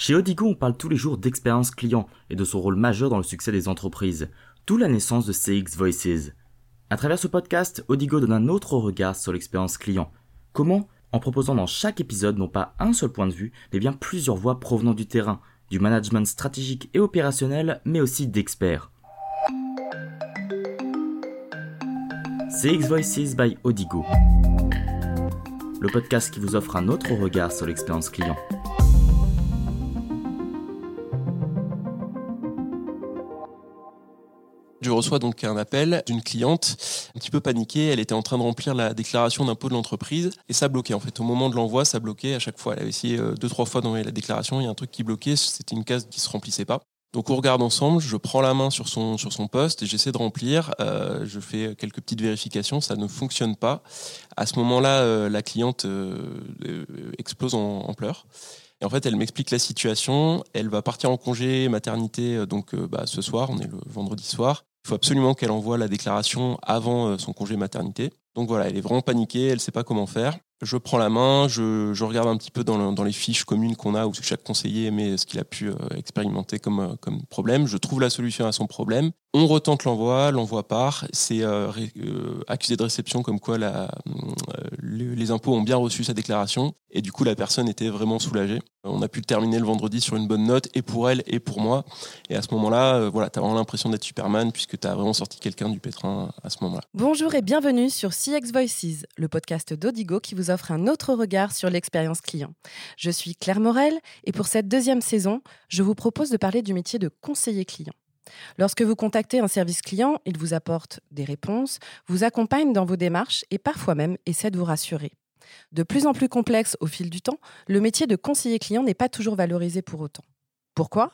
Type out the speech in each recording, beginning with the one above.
Chez Odigo, on parle tous les jours d'expérience client et de son rôle majeur dans le succès des entreprises, d'où la naissance de CX Voices. À travers ce podcast, Odigo donne un autre regard sur l'expérience client. Comment? En proposant dans chaque épisode non pas un seul point de vue, mais bien plusieurs voix provenant du terrain, du management stratégique et opérationnel, mais aussi d'experts. CX Voices by Odigo. Le podcast qui vous offre un autre regard sur l'expérience client. Je reçois donc un appel d'une cliente un petit peu paniquée. Elle était en train de remplir la déclaration d'impôt de l'entreprise et ça bloquait. En fait, au moment de l'envoi, ça bloquait à chaque fois. Elle avait essayé euh, deux, trois fois d'envoyer la déclaration. Il y a un truc qui bloquait. C'était une case qui se remplissait pas. Donc on regarde ensemble, je prends la main sur son, sur son poste et j'essaie de remplir. Euh, je fais quelques petites vérifications, ça ne fonctionne pas. À ce moment-là, euh, la cliente explose en, pleurs. Et en fait, elle m'explique la situation. Elle va partir en congé maternité donc bah, ce soir, on est le vendredi soir. Il faut absolument qu'elle envoie la déclaration avant euh, son congé maternité. Donc voilà, elle est vraiment paniquée, elle ne sait pas comment faire. Je prends la main, je, regarde un petit peu dans, les fiches communes qu'on a où chaque conseiller met ce qu'il a pu euh, expérimenter comme, euh, comme problème. Je trouve la solution à son problème. On retente l'envoi, l'envoi part. C'est accusé de réception comme quoi les impôts ont bien reçu sa déclaration. Et du coup, la personne était vraiment soulagée. On a pu terminer le vendredi sur une bonne note, et pour elle, et pour moi. Et à ce moment-là, euh, voilà, tu as vraiment l'impression d'être Superman, puisque tu as vraiment sorti quelqu'un du pétrin à ce moment-là. Bonjour et bienvenue sur CX Voices, le podcast d'Odigo qui vous offre un autre regard sur l'expérience client. Je suis Claire Morel, et pour cette deuxième saison, je vous propose de parler du métier de conseiller client. Lorsque vous contactez un service client, il vous apporte des réponses, vous accompagne dans vos démarches et parfois même essaie de vous rassurer. De plus en plus complexe au fil du temps, le métier de conseiller client n'est pas toujours valorisé pour autant. Pourquoi?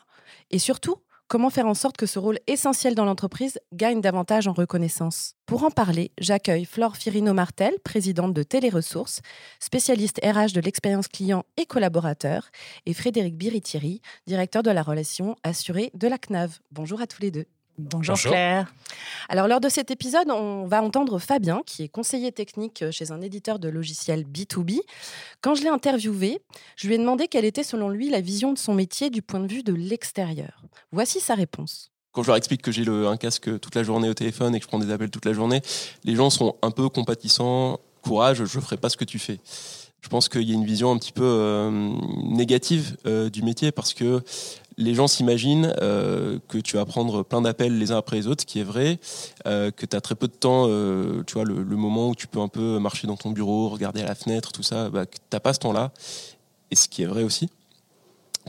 Et surtout, Comment faire en sorte que ce rôle essentiel dans l'entreprise gagne davantage en reconnaissance Pour en parler, j'accueille Flore Firino-Martel, présidente de Téléressources, spécialiste RH de l'expérience client et collaborateur, et Frédéric Biritieri, directeur de la relation assurée de la CNAV. Bonjour à tous les deux. Bonjour, Claire. Alors lors de cet épisode, on va entendre Fabien, qui est conseiller technique chez un éditeur de logiciels B2B. Quand je l'ai interviewé, je lui ai demandé quelle était selon lui la vision de son métier du point de vue de l'extérieur. Voici sa réponse. Quand je leur explique que j'ai un casque toute la journée au téléphone et que je prends des appels toute la journée, les gens sont un peu compatissants. Courage, je ne ferai pas ce que tu fais je pense qu'il y a une vision un petit peu euh, négative euh, du métier parce que les gens s'imaginent euh, que tu vas prendre plein d'appels les uns après les autres, ce qui est vrai, euh, que tu as très peu de temps, euh, tu vois, le, moment où tu peux un peu marcher dans ton bureau, regarder à la fenêtre, tout ça, bah, tu n'as pas ce temps-là. Et ce qui est vrai aussi,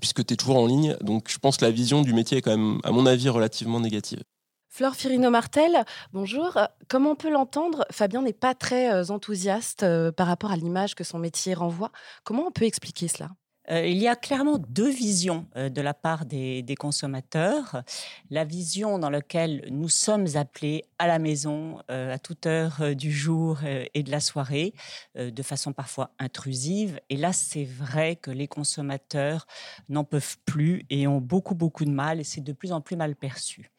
puisque tu es toujours en ligne. Donc je pense que la vision du métier est quand même, à mon avis, relativement négative. Flore Firino-Martel, bonjour. Comme on peut l'entendre, Fabien n'est pas très enthousiaste par rapport à l'image que son métier renvoie. Comment on peut expliquer cela? Il y a clairement deux visions euh, de la part des, consommateurs. La vision dans laquelle nous sommes appelés à la maison euh, à toute heure du jour et de la soirée, de façon parfois intrusive. Et là, c'est vrai que les consommateurs n'en peuvent plus et ont beaucoup, beaucoup de mal et c'est de plus en plus mal perçu.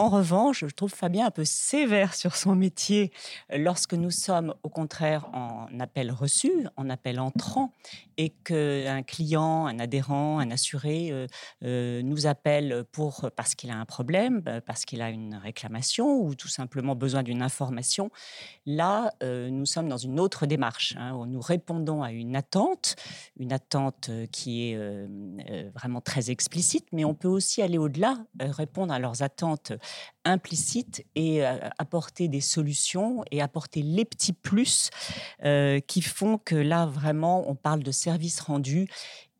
En revanche, je trouve Fabien un peu sévère sur son métier lorsque nous sommes au contraire en appel reçu, en appel entrant, et qu'un client, un adhérent, un assuré euh, euh, nous appelle pour parce qu'il a un problème, euh, parce qu'il a une réclamation ou tout simplement besoin d'une information. Là, nous sommes dans une autre démarche. Hein, où nous répondons à une attente, une attente qui est vraiment très explicite, mais on peut aussi aller au-delà, répondre à leurs attentes implicite et euh, apporter des solutions et apporter les petits plus euh, qui font que là, vraiment, on parle de service rendu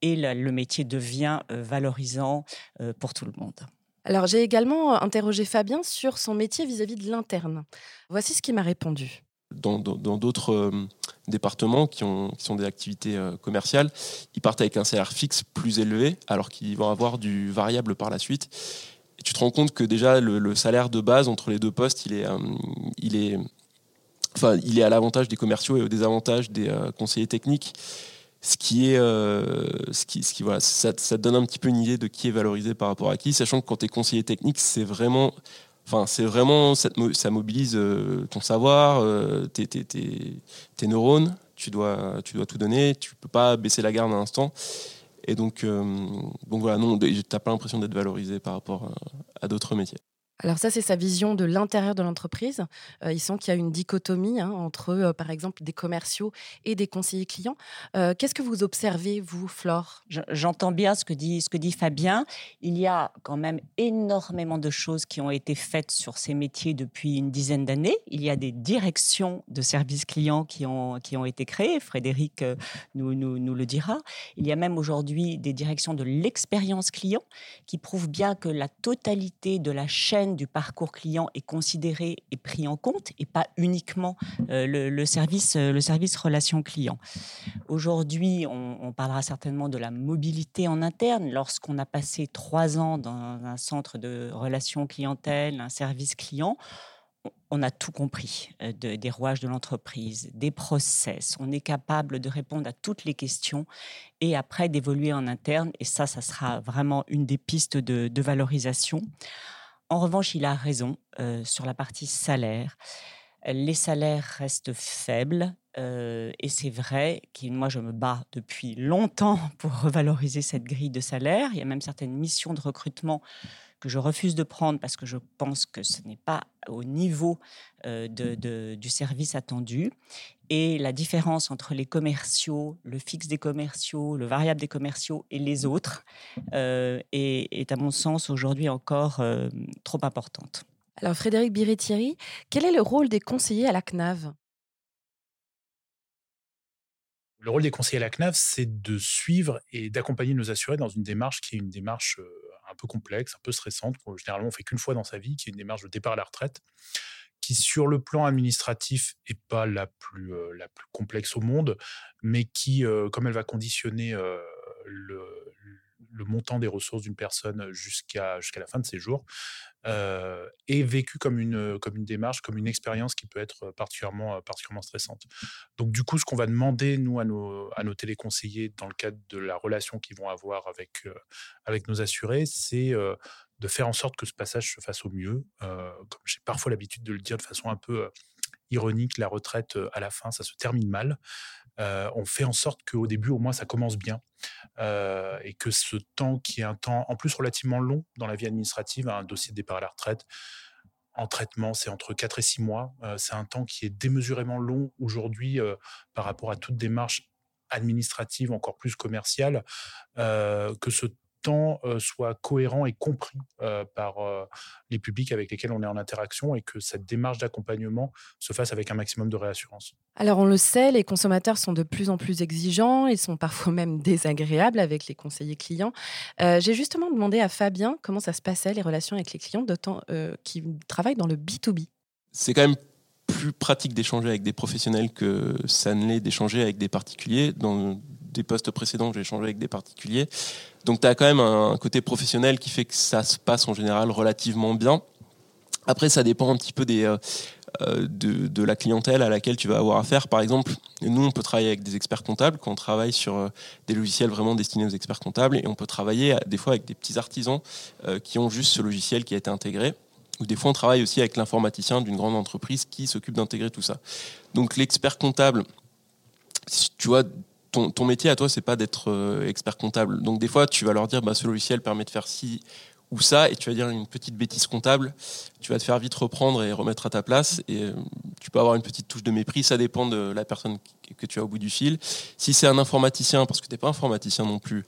et le métier devient euh, valorisant pour tout le monde. Alors, j'ai également interrogé Fabien sur son métier vis-à-vis de l'interne. Voici ce qu'il m'a répondu dans d'autres départements qui, ont, qui, sont des activités commerciales, ils partent avec un salaire fixe plus élevé alors qu'ils vont avoir du variable par la suite. Tu te rends compte que déjà le, salaire de base entre les deux postes, il est, euh, il est, enfin, il est à l'avantage des commerciaux et au désavantage des euh, conseillers techniques. Ce qui est, euh, ce qui, ce qui voilà, ça, te donne un petit peu une idée de qui est valorisé par rapport à qui, sachant que quand tu es conseiller technique, c'est vraiment, enfin, c'est vraiment, ça, mobilise ton savoir, tes, tes, tes, neurones. Tu dois, tu dois tout donner. Tu peux pas baisser la garde un instant. Et donc, donc voilà, non, tu n'as pas l'impression d'être valorisé par rapport à d'autres métiers. Alors ça, c'est sa vision de l'intérieur de l'entreprise. Euh, il sent qu'il y a une dichotomie hein, entre, euh, par exemple, des commerciaux et des conseillers clients. Euh, qu'est-ce que vous observez, vous, Flore? J'entends bien ce que, dit, ce que dit Fabien. Il y a quand même énormément de choses qui ont été faites sur ces métiers depuis une dizaine d'années. Il y a des directions de services clients qui ont, qui ont été créées. Frédéric nous, nous, nous le dira. Il y a même aujourd'hui des directions de l'expérience client qui prouvent bien que la totalité de la chaîne du parcours client est considéré et pris en compte et pas uniquement euh, le, service, euh, le service relation client. Aujourd'hui, on, parlera certainement de la mobilité en interne. Lorsqu'on a passé trois ans dans un centre de relation clientèle, un service client, on a tout compris euh, des rouages de l'entreprise, des process. On est capable de répondre à toutes les questions et après d'évoluer en interne. Et ça, ça sera vraiment une des pistes de, de valorisation. En revanche, il a raison euh, sur la partie salaire. Les salaires restent faibles euh, et c'est vrai que moi je me bats depuis longtemps pour revaloriser cette grille de salaire. Il y a même certaines missions de recrutement que je refuse de prendre parce que je pense que ce n'est pas au niveau euh, de, du service attendu. Et la différence entre les commerciaux, le fixe des commerciaux, le variable des commerciaux et les autres euh, est, à mon sens, aujourd'hui encore euh, trop importante. Alors Frédéric Biret-Thierry, quel est le rôle des conseillers à la CNAV? Le rôle des conseillers à la CNAV, c'est de suivre et d'accompagner nos assurés dans une démarche qui est une démarche peu complexe, un peu stressante, généralement on fait qu'une fois dans sa vie, qui est une démarche de départ à la retraite, qui sur le plan administratif est pas la plus, euh, la plus complexe au monde, mais qui, euh, comme elle va conditionner euh, le montant des ressources d'une personne jusqu'à jusqu'à la fin de ses jours, est vécu comme une, comme une démarche, comme une expérience qui peut être particulièrement, particulièrement stressante. Donc du coup, ce qu'on va demander, nous, à nos, à nos téléconseillers, dans le cadre de la relation qu'ils vont avoir avec, avec nos assurés, c'est de faire en sorte que ce passage se fasse au mieux. comme j'ai parfois l'habitude de le dire de façon un peu ironique, la retraite à la fin, ça se termine mal. On fait en sorte qu'au début, au moins, ça commence bien. et que ce temps qui est un temps en plus relativement long dans la vie administrative, un dossier de départ à la retraite, en traitement, c'est entre 4 et 6 mois. c'est un temps qui est démesurément long aujourd'hui par rapport à toute démarche administrative, encore plus commerciale, que ce temps soit cohérent et compris par les publics avec lesquels on est en interaction et que cette démarche d'accompagnement se fasse avec un maximum de réassurance. Alors on le sait, les consommateurs sont de plus en plus exigeants, ils sont parfois même désagréables avec les conseillers clients. J'ai justement demandé à Fabien comment ça se passait les relations avec les clients, d'autant qui travaillent dans le B2B. C'est quand même plus pratique d'échanger avec des professionnels que ça ne l'est d'échanger avec des particuliers. Dans des postes précédents, j'ai échangé avec des particuliers. Donc tu as quand même un côté professionnel qui fait que ça se passe en général relativement bien. Après, ça dépend un petit peu des, euh, euh, de, la clientèle à laquelle tu vas avoir affaire. Par exemple, nous, on peut travailler avec des experts comptables quand on travaille sur euh, des logiciels vraiment destinés aux experts comptables et on peut travailler des fois avec des petits artisans qui ont juste ce logiciel qui a été intégré. Ou des fois, on travaille aussi avec l'informaticien d'une grande entreprise qui s'occupe d'intégrer tout ça. Donc, l'expert comptable, tu vois, ton, ton, métier à toi, c'est pas d'être euh, expert comptable. Donc des fois, tu vas leur dire, bah, ce logiciel permet de faire ci ou ça, et tu vas dire une petite bêtise comptable, tu vas te faire vite reprendre et remettre à ta place, et euh, tu peux avoir une petite touche de mépris, ça dépend de la personne que tu as au bout du fil. Si c'est un informaticien, parce que tu n'es pas informaticien non plus,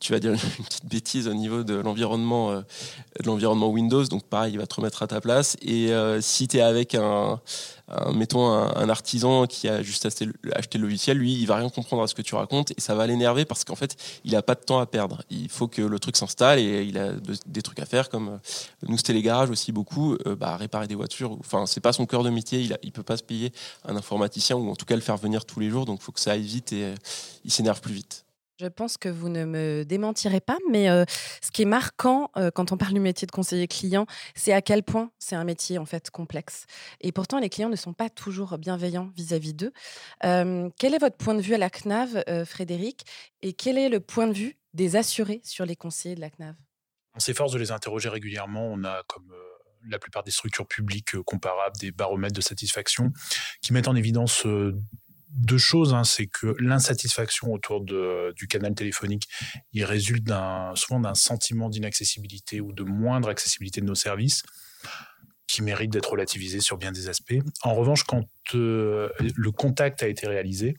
tu vas dire une petite bêtise au niveau de l'environnement euh, de l'environnement Windows, donc pareil, il va te remettre à ta place. Et si tu es avec un, mettons un, artisan qui a juste acheté, acheté, le logiciel, lui, il va rien comprendre à ce que tu racontes et ça va l'énerver parce qu'en fait, il a pas de temps à perdre. Il faut que le truc s'installe et il a des trucs à faire comme euh, nous c'était les garages aussi beaucoup, euh, bah, réparer des voitures. Enfin, c'est pas son cœur de métier. Il, a, il peut pas se payer un informaticien ou en tout cas le faire venir tous les jours. Donc, il faut que ça aille vite et euh, il s'énerve plus vite. Je pense que vous ne me démentirez pas, mais ce qui est marquant quand on parle du métier de conseiller client, c'est à quel point c'est un métier en fait complexe. Et pourtant, les clients ne sont pas toujours bienveillants vis-à-vis d'eux. quel est votre point de vue à la CNAV, Frédéric Et quel est le point de vue des assurés sur les conseillers de la CNAV On s'efforce de les interroger régulièrement. On a comme la plupart des structures publiques comparables des baromètres de satisfaction qui mettent en évidence deux choses, hein, c'est que l'insatisfaction autour du canal téléphonique, il résulte souvent d'un sentiment d'inaccessibilité ou de moindre accessibilité de nos services qui mérite d'être relativisé sur bien des aspects. En revanche, quand euh, le contact a été réalisé,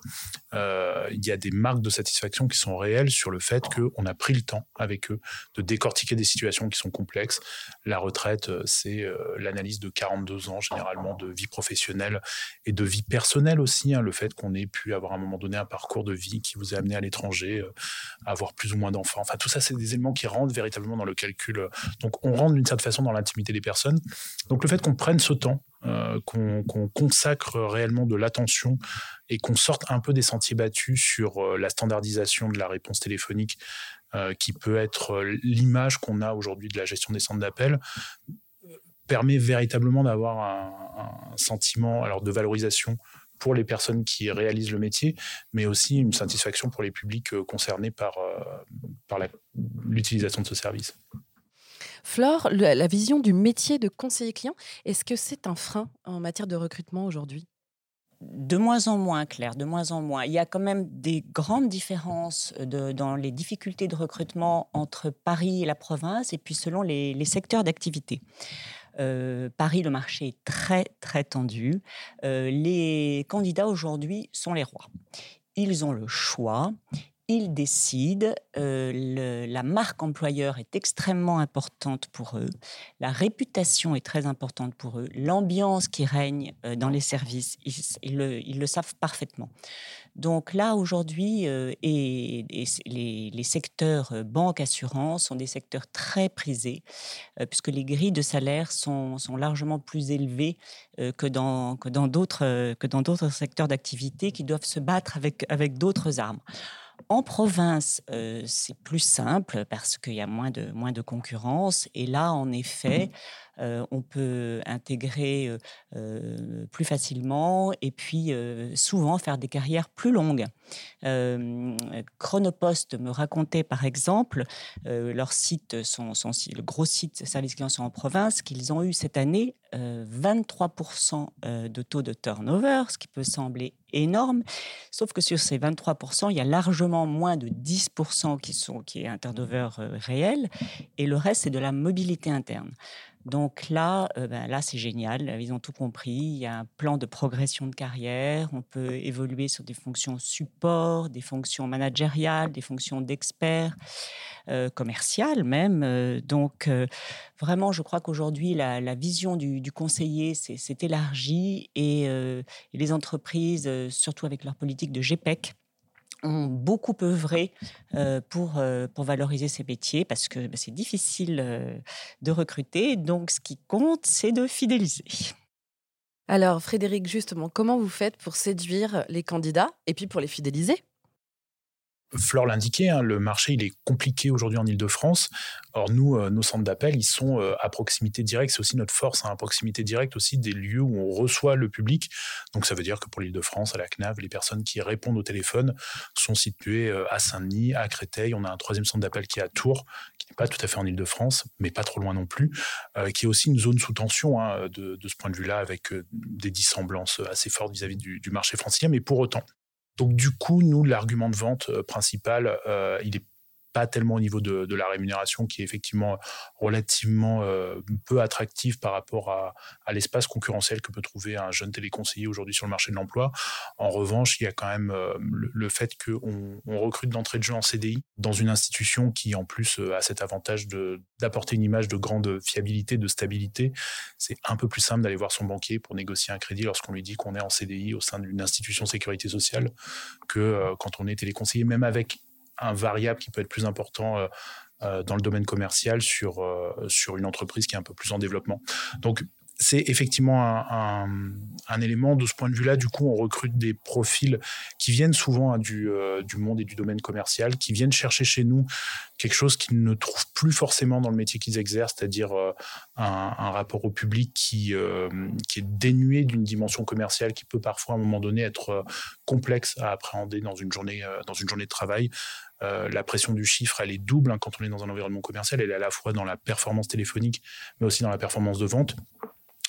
euh, il y a des marques de satisfaction qui sont réelles sur le fait qu'on a pris le temps avec eux de décortiquer des situations qui sont complexes. La retraite, euh, c'est l'analyse de 42 ans généralement de vie professionnelle et de vie personnelle aussi. Hein, le fait qu'on ait pu avoir à un moment donné un parcours de vie qui vous a amené à l'étranger, avoir plus ou moins d'enfants. Enfin, tout ça, c'est des éléments qui rentrent véritablement dans le calcul. Donc, on rentre d'une certaine façon dans l'intimité des personnes. Donc, le fait qu'on prenne ce temps euh, qu'on consacre réellement de l'attention et qu'on sorte un peu des sentiers battus sur euh, la standardisation de la réponse téléphonique, euh, qui peut être l'image qu'on a aujourd'hui de la gestion des centres d'appel, permet véritablement d'avoir un, sentiment alors de valorisation pour les personnes qui réalisent le métier, mais aussi une satisfaction pour les publics concernés par, par l'utilisation de ce service. Flore, la vision du métier de conseiller client, est-ce que c'est un frein en matière de recrutement aujourd'hui? De moins en moins, Claire, de moins en moins. Il y a quand même des grandes différences dans les difficultés de recrutement entre Paris et la province, et puis selon les, secteurs d'activité. Euh, Paris, le marché est très, très tendu. Euh, les candidats aujourd'hui sont les rois. Ils ont le choix ils décident, euh, la marque employeur est extrêmement importante pour eux, la réputation est très importante pour eux, l'ambiance qui règne euh, dans les services, ils, le, savent parfaitement. Donc là, aujourd'hui, euh, et, les, secteurs banque, assurance sont des secteurs très prisés, puisque les grilles de salaire sont, largement plus élevées que dans d'autres secteurs d'activité qui doivent se battre avec, avec d'autres armes. En province, euh, c'est plus simple parce qu'il y a moins de, moins de concurrence. Et là, en effet, euh, on peut intégrer euh, plus facilement et puis souvent faire des carrières plus longues. Chronopost me racontait par exemple, leur site, son, le gros site service client sont en province, qu'ils ont eu cette année 23% de taux de turnover, ce qui peut sembler énorme, sauf que sur ces 23%, il y a largement moins de 10% qui, sont, qui est un turnover réel, et le reste, c'est de la mobilité interne. Donc là, euh, ben là c'est génial. Ils ont tout compris. Il y a un plan de progression de carrière. On peut évoluer sur des fonctions support, des fonctions managériales, des fonctions d'expert, euh, commerciales même. Euh, donc vraiment, je crois qu'aujourd'hui, la, vision du, conseiller s'est élargie et, et, les entreprises, surtout avec leur politique de GPEC, ont beaucoup œuvré euh, pour, euh, pour valoriser ces métiers parce que bah, c'est difficile euh, de recruter. Donc, ce qui compte, c'est de fidéliser. Alors, Frédéric, justement, comment vous faites pour séduire les candidats et puis pour les fidéliser? Flore l'indiquait, hein, le marché il est compliqué aujourd'hui en Ile-de-France. Or, nous, euh, nos centres d'appel, ils sont euh, à proximité directe. C'est aussi notre force, hein, à proximité directe aussi des lieux où on reçoit le public. Donc, ça veut dire que pour l'Île-de-France, à la CNAV, les personnes qui répondent au téléphone sont situées euh, à Saint-Denis, à Créteil. On a un troisième centre d'appel qui est à Tours, qui n'est pas tout à fait en Île-de-France, mais pas trop loin non plus, qui est aussi une zone sous tension hein, de, ce point de vue-là, avec des dissemblances assez fortes vis-à-vis du, du marché français. Mais pour autant, donc du coup, nous, l'argument de vente euh, principal, euh, il est pas tellement au niveau de, la rémunération qui est effectivement relativement euh, peu attractive par rapport à, l'espace concurrentiel que peut trouver un jeune téléconseiller aujourd'hui sur le marché de l'emploi. En revanche, il y a quand même le, fait qu'on on recrute d'entrée de jeu en CDI dans une institution qui en plus a cet avantage d'apporter une image de grande fiabilité, de stabilité. C'est un peu plus simple d'aller voir son banquier pour négocier un crédit lorsqu'on lui dit qu'on est en CDI au sein d'une institution sécurité sociale que quand on est téléconseiller, même avec un variable qui peut être plus important euh, euh, dans le domaine commercial sur, euh, sur une entreprise qui est un peu plus en développement. Donc, c'est effectivement un, élément de ce point de vue-là. Du coup, on recrute des profils qui viennent souvent hein, du, du, monde et du domaine commercial, qui viennent chercher chez nous quelque chose qu'ils ne trouvent plus forcément dans le métier qu'ils exercent, c'est-à-dire un, un, rapport au public qui, qui est dénué d'une dimension commerciale qui peut parfois à un moment donné être complexe à appréhender dans une journée, dans une journée de travail. Euh, la pression du chiffre, elle est double hein, quand on est dans un environnement commercial. Elle est à la fois dans la performance téléphonique, mais aussi dans la performance de vente.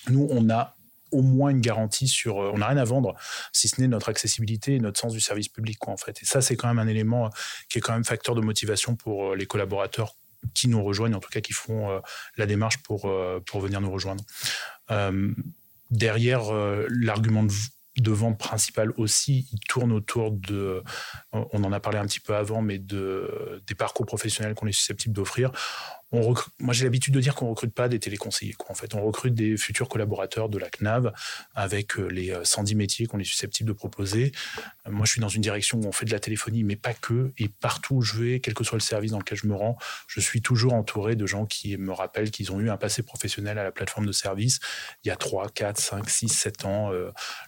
Nous, on a au moins une garantie sur. on n'a rien à vendre, si ce n'est notre accessibilité et notre sens du service public, en fait. Et ça, c'est quand même un élément qui est quand même facteur de motivation pour les collaborateurs qui nous rejoignent, en tout cas qui font la démarche pour, pour venir nous rejoindre. derrière, l'argument de vente principale aussi, il tourne autour de, on en a parlé un petit peu avant, mais de, des parcours professionnels qu'on est susceptible d'offrir moi, j'ai l'habitude de dire qu'on recrute pas des téléconseillers. En fait, on recrute des futurs collaborateurs de la CNAV avec euh, les 110 euh, métiers qu'on est susceptible de proposer. Euh, moi, je suis dans une direction où on fait de la téléphonie, mais pas que. Et partout où je vais, quel que soit le service dans lequel je me rends, je suis toujours entouré de gens qui me rappellent qu'ils ont eu un passé professionnel à la plateforme de service il y a 3, 4, 5, 6, 7 ans.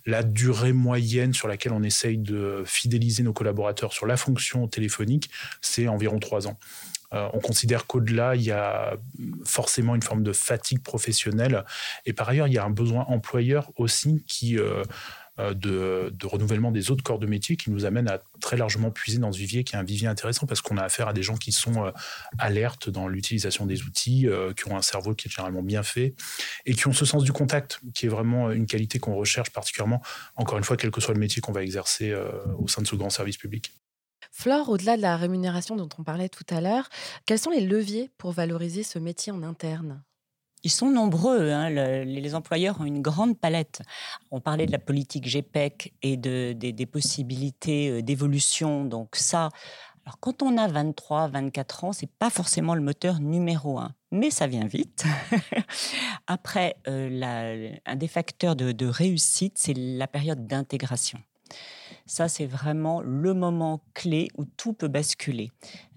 La durée moyenne sur laquelle on essaye de fidéliser nos collaborateurs sur la fonction téléphonique, c'est environ 3 ans. Euh, on considère qu'au-delà, il y a forcément une forme de fatigue professionnelle. Et par ailleurs, il y a un besoin employeur aussi qui, euh, euh, de, renouvellement des autres corps de métier qui nous amène à très largement puiser dans ce vivier qui est un vivier intéressant parce qu'on a affaire à des gens qui sont alertes dans l'utilisation des outils, qui ont un cerveau qui est généralement bien fait et qui ont ce sens du contact qui est vraiment une qualité qu'on recherche particulièrement, encore une fois, quel que soit le métier qu'on va exercer au sein de ce grand service public. Flore, au-delà de la rémunération dont on parlait tout à l'heure, quels sont les leviers pour valoriser ce métier en interne? Ils sont nombreux. Hein, les employeurs ont une grande palette. On parlait de la politique GPEC et de, des, possibilités euh, d'évolution. Donc ça, alors quand on a 23, 24 ans, c'est pas forcément le moteur numéro un, mais ça vient vite. Après, euh, un des facteurs de réussite, c'est la période d'intégration. Ça, c'est vraiment le moment clé où tout peut basculer.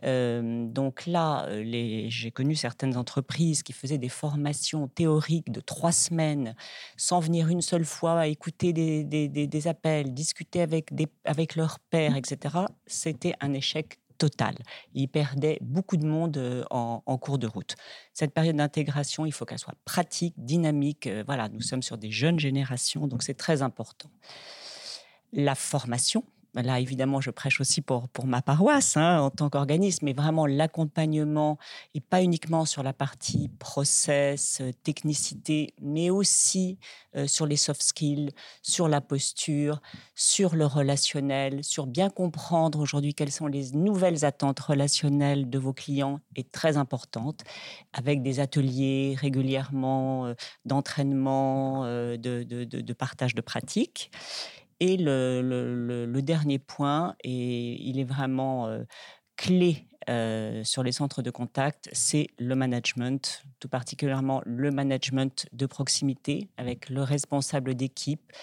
Euh, donc là, euh, j'ai connu certaines entreprises qui faisaient des formations théoriques de trois semaines sans venir une seule fois écouter des, appels, discuter avec, des, avec leur père, etc. C'était un échec total. Ils perdaient beaucoup de monde euh, en cours de route. Cette période d'intégration, il faut qu'elle soit pratique, dynamique. Voilà, nous sommes sur des jeunes générations, donc c'est très important la formation. Là, évidemment, je prêche aussi pour, pour ma paroisse hein, en tant qu'organisme, mais vraiment l'accompagnement, et pas uniquement sur la partie process, euh, technicité, mais aussi euh, sur les soft skills, sur la posture, sur le relationnel, sur bien comprendre aujourd'hui quelles sont les nouvelles attentes relationnelles de vos clients est très importante, avec des ateliers régulièrement euh, d'entraînement, de, de, de partage de pratiques. Et le, dernier point, et il est vraiment clé sur les centres de contact, c'est le management, tout particulièrement le management de proximité avec le responsable d'équipe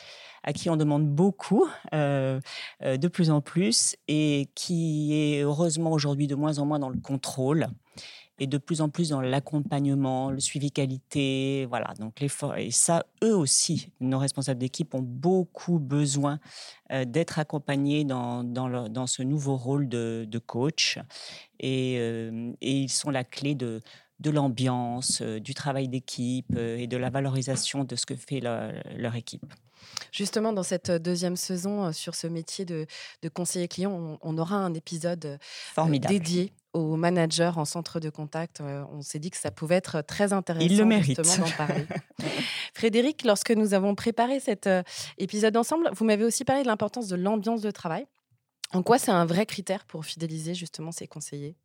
à qui on demande beaucoup, euh, de plus en plus, et qui est heureusement aujourd'hui de moins en moins dans le contrôle et de plus en plus dans l'accompagnement, le suivi qualité, voilà. Donc l'effort et ça, eux aussi, nos responsables d'équipe ont beaucoup besoin euh, d'être accompagnés dans dans, ce nouveau rôle de, coach et, euh, ils sont la clé de de l'ambiance, euh, du travail d'équipe et de la valorisation de ce que fait leur équipe. Justement, dans cette deuxième saison sur ce métier de, de conseiller client, on, aura un épisode Formidable. dédié aux managers en centre de contact. on s'est dit que ça pouvait être très intéressant Il le mérite. d'en parler. Frédéric, lorsque nous avons préparé cet épisode ensemble, vous m'avez aussi parlé de l'importance de l'ambiance de travail. En quoi c'est un vrai critère pour fidéliser justement ces conseillers?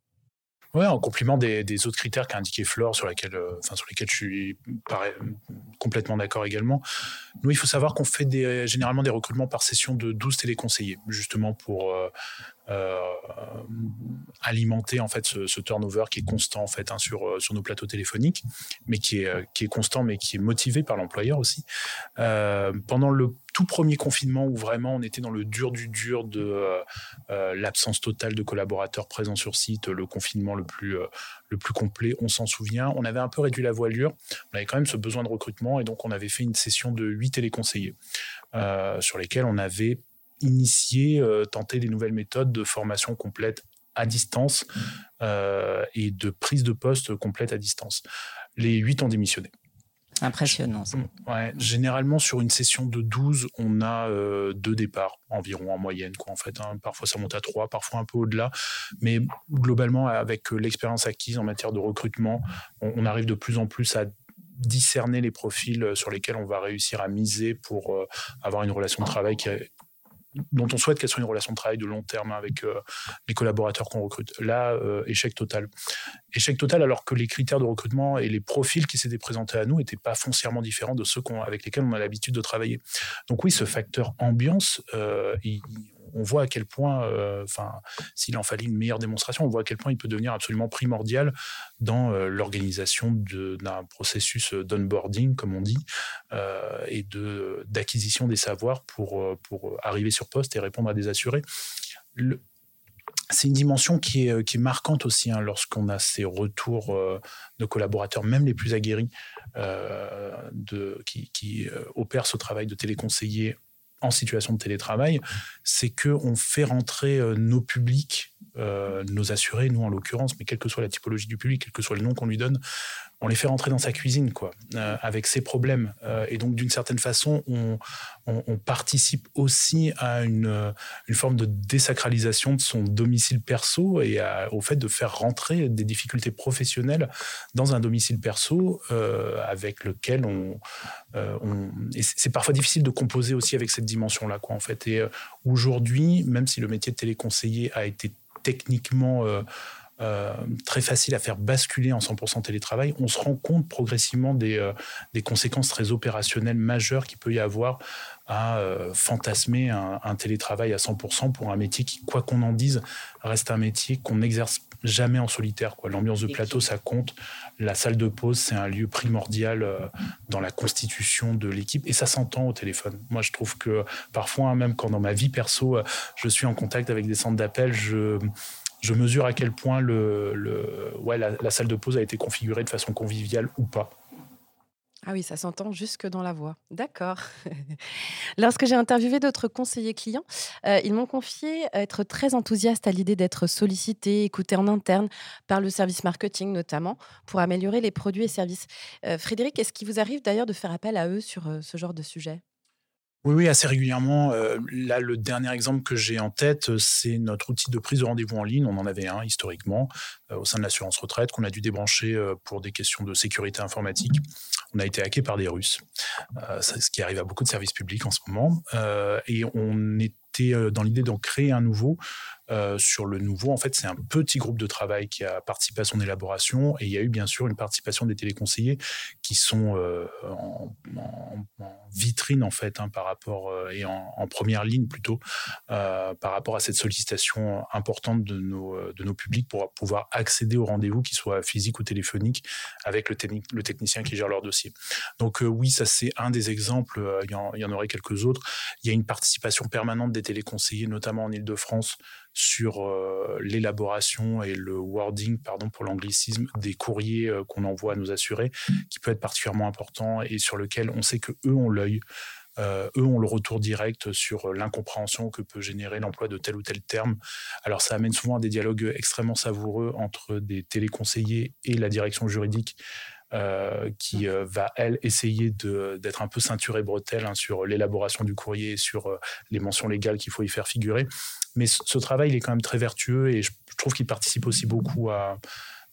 Ouais, en complément des, autres critères qu'a indiqué Flore, sur, laquelle, euh, sur lesquels je suis complètement d'accord également. Nous, il faut savoir qu'on fait des, généralement des recrutements par session de 12 téléconseillers, justement pour euh, euh, alimenter en fait ce, turnover qui est constant en fait hein, sur sur nos plateaux téléphoniques, mais qui est qui est constant, mais qui est motivé par l'employeur aussi. pendant le tout premier confinement où vraiment on était dans le dur du dur de l'absence totale de collaborateurs présents sur site, le confinement le plus le plus complet, on s'en souvient. On avait un peu réduit la voilure, on avait quand même ce besoin de recrutement et donc on avait fait une session de huit téléconseillers sur lesquels on avait initier, euh, tenter des nouvelles méthodes de formation complète à distance euh, et de prise de poste complète à distance. Les huit ont démissionné. Impressionnant. Ouais, généralement, sur une session de 12, on a euh, deux départs environ en moyenne. En fait, hein. Parfois, ça monte à trois, parfois un peu au-delà. Mais globalement, avec l'expérience acquise en matière de recrutement, on, arrive de plus en plus à discerner les profils sur lesquels on va réussir à miser pour avoir une relation de travail qui, dont on souhaite qu'elle soit une relation de travail de long terme avec euh, les collaborateurs qu'on recrute. Là, euh, échec total. Échec total alors que les critères de recrutement et les profils qui s'étaient présentés à nous n'étaient pas foncièrement différents de ceux avec lesquels on a l'habitude de travailler. Donc oui, ce facteur ambiance, euh, on voit à quel point, euh, enfin, s'il en fallait une meilleure démonstration, on voit à quel point il peut devenir absolument primordial dans euh, l'organisation d'un processus d'onboarding, comme on dit, euh, et de d'acquisition des savoirs pour, pour arriver sur poste et répondre à des assurés. c'est une dimension qui est, qui est marquante aussi hein, lorsqu'on a ces retours de collaborateurs, même les plus aguerris, de, qui, qui opèrent ce travail de téléconseiller en situation de télétravail, c'est qu'on fait rentrer euh, nos publics, euh, nos assurés, nous en l'occurrence, mais quelle que soit la typologie du public, quel que soit le nom qu'on lui donne, on les fait rentrer dans sa cuisine, quoi, euh, avec ses problèmes. Euh, et donc, d'une certaine façon, on, participe aussi à une, euh, une, forme de désacralisation de son domicile perso et au fait de faire rentrer des difficultés professionnelles dans un domicile perso avec lequel on, et c'est parfois difficile de composer aussi avec cette dimension-là, quoi, en fait. Et aujourd'hui, même si le métier de téléconseiller a été techniquement euh, très facile à faire basculer en 100% télétravail, on se rend compte progressivement des, euh, des conséquences très opérationnelles majeures qu'il peut y avoir à euh, fantasmer un, télétravail à 100% pour un métier qui, quoi qu'on en dise, reste un métier qu'on n'exerce jamais en solitaire. L'ambiance de plateau, ça compte. La salle de pause, c'est un lieu primordial dans la constitution de l'équipe et ça s'entend au téléphone. Moi, je trouve que parfois, même quand dans ma vie perso, je suis en contact avec des centres d'appel, je je mesure à quel point le, ouais, la, salle de pause a été configurée de façon conviviale ou pas. Ah oui, ça s'entend jusque dans la voix. D'accord. Lorsque j'ai interviewé d'autres conseillers clients, euh, ils m'ont confié être très enthousiastes à l'idée d'être sollicités, écoutés en interne par le service marketing notamment, pour améliorer les produits et services. Euh, Frédéric, est-ce qu'il vous arrive d'ailleurs de faire appel à eux sur euh, ce genre de sujet? Oui, oui, assez régulièrement. Euh, là, le dernier exemple que j'ai en tête, c'est notre outil de prise de rendez-vous en ligne. On en avait un historiquement euh, au sein de l'assurance retraite qu'on a dû débrancher euh, pour des questions de sécurité informatique. On a été hacké par des Russes, ce qui arrive à beaucoup de services publics en ce moment. et on était dans l'idée d'en créer un nouveau euh, sur le nouveau, en fait, c'est un petit groupe de travail qui a participé à son élaboration et il y a eu bien sûr une participation des téléconseillers qui sont euh, en, vitrine en fait hein, par rapport euh, et en, première ligne plutôt par rapport à cette sollicitation importante de nos, de nos publics pour pouvoir accéder au rendez-vous, qu'ils soient physiques ou téléphoniques, avec le, technicien qui gère leur dossier. Donc oui, ça c'est un des exemples. Il y, y en aurait quelques autres. Il y a une participation permanente des téléconseillers, notamment en Ile-de-France, sur euh, l'élaboration et le wording, pardon pour l'anglicisme, des courriers euh, qu'on envoie à nos assurés, qui peut être particulièrement important et sur lequel on sait que eux ont l'œil. Euh, eux ont le retour direct sur l'incompréhension que peut générer l'emploi de tel ou tel terme. Alors ça amène souvent à des dialogues extrêmement savoureux entre des téléconseillers et la direction juridique euh, qui euh, va, elle, essayer d'être un peu ceinture et bretelle hein, sur l'élaboration du courrier, sur euh, les mentions légales qu'il faut y faire figurer. Mais ce, travail, il est quand même très vertueux et je, trouve qu'il participe aussi beaucoup à,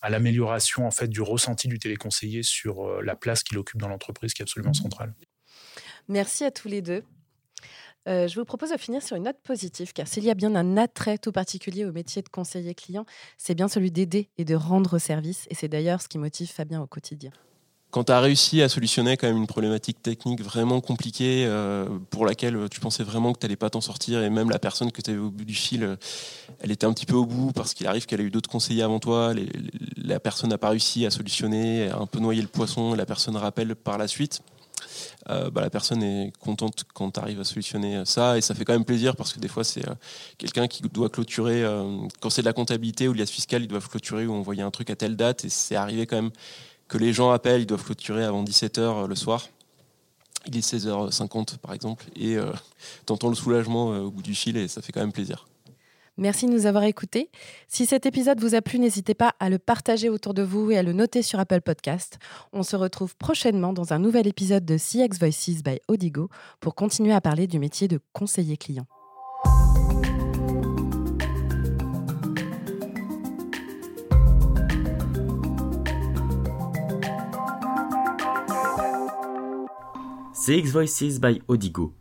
à l'amélioration en fait du ressenti du téléconseiller sur la place qu'il occupe dans l'entreprise, qui est absolument centrale. Merci à tous les deux. Je vous propose de finir sur une note positive, car s'il y a bien un attrait tout particulier au métier de conseiller client, c'est bien celui d'aider et de rendre service. Et c'est d'ailleurs ce qui motive Fabien au quotidien. Quand tu as réussi à solutionner quand même une problématique technique vraiment compliquée pour laquelle tu pensais vraiment que tu n'allais pas t'en sortir et même la personne que tu avais au bout du fil, elle était un petit peu au bout parce qu'il arrive qu'elle a eu d'autres conseillers avant toi, la personne n'a pas réussi à solutionner, a un peu noyé le poisson, la personne rappelle par la suite. Euh, bah, la personne est contente quand tu arrives à solutionner ça et ça fait quand même plaisir parce que des fois c'est euh, quelqu'un qui doit clôturer euh, quand c'est de la comptabilité ou de l'IAS fiscale ils doivent clôturer ou envoyer un truc à telle date et c'est arrivé quand même que les gens appellent ils doivent clôturer avant 17h le soir. Il est 16h50 par exemple et tu entends le soulagement au bout du fil et ça fait quand même plaisir Merci de nous avoir écoutés. Si cet épisode vous a plu, n'hésitez pas à le partager autour de vous et à le noter sur Apple Podcast. On se retrouve prochainement dans un nouvel épisode de CX Voices by Odigo pour continuer à parler du métier de conseiller client. CX Voices by Odigo,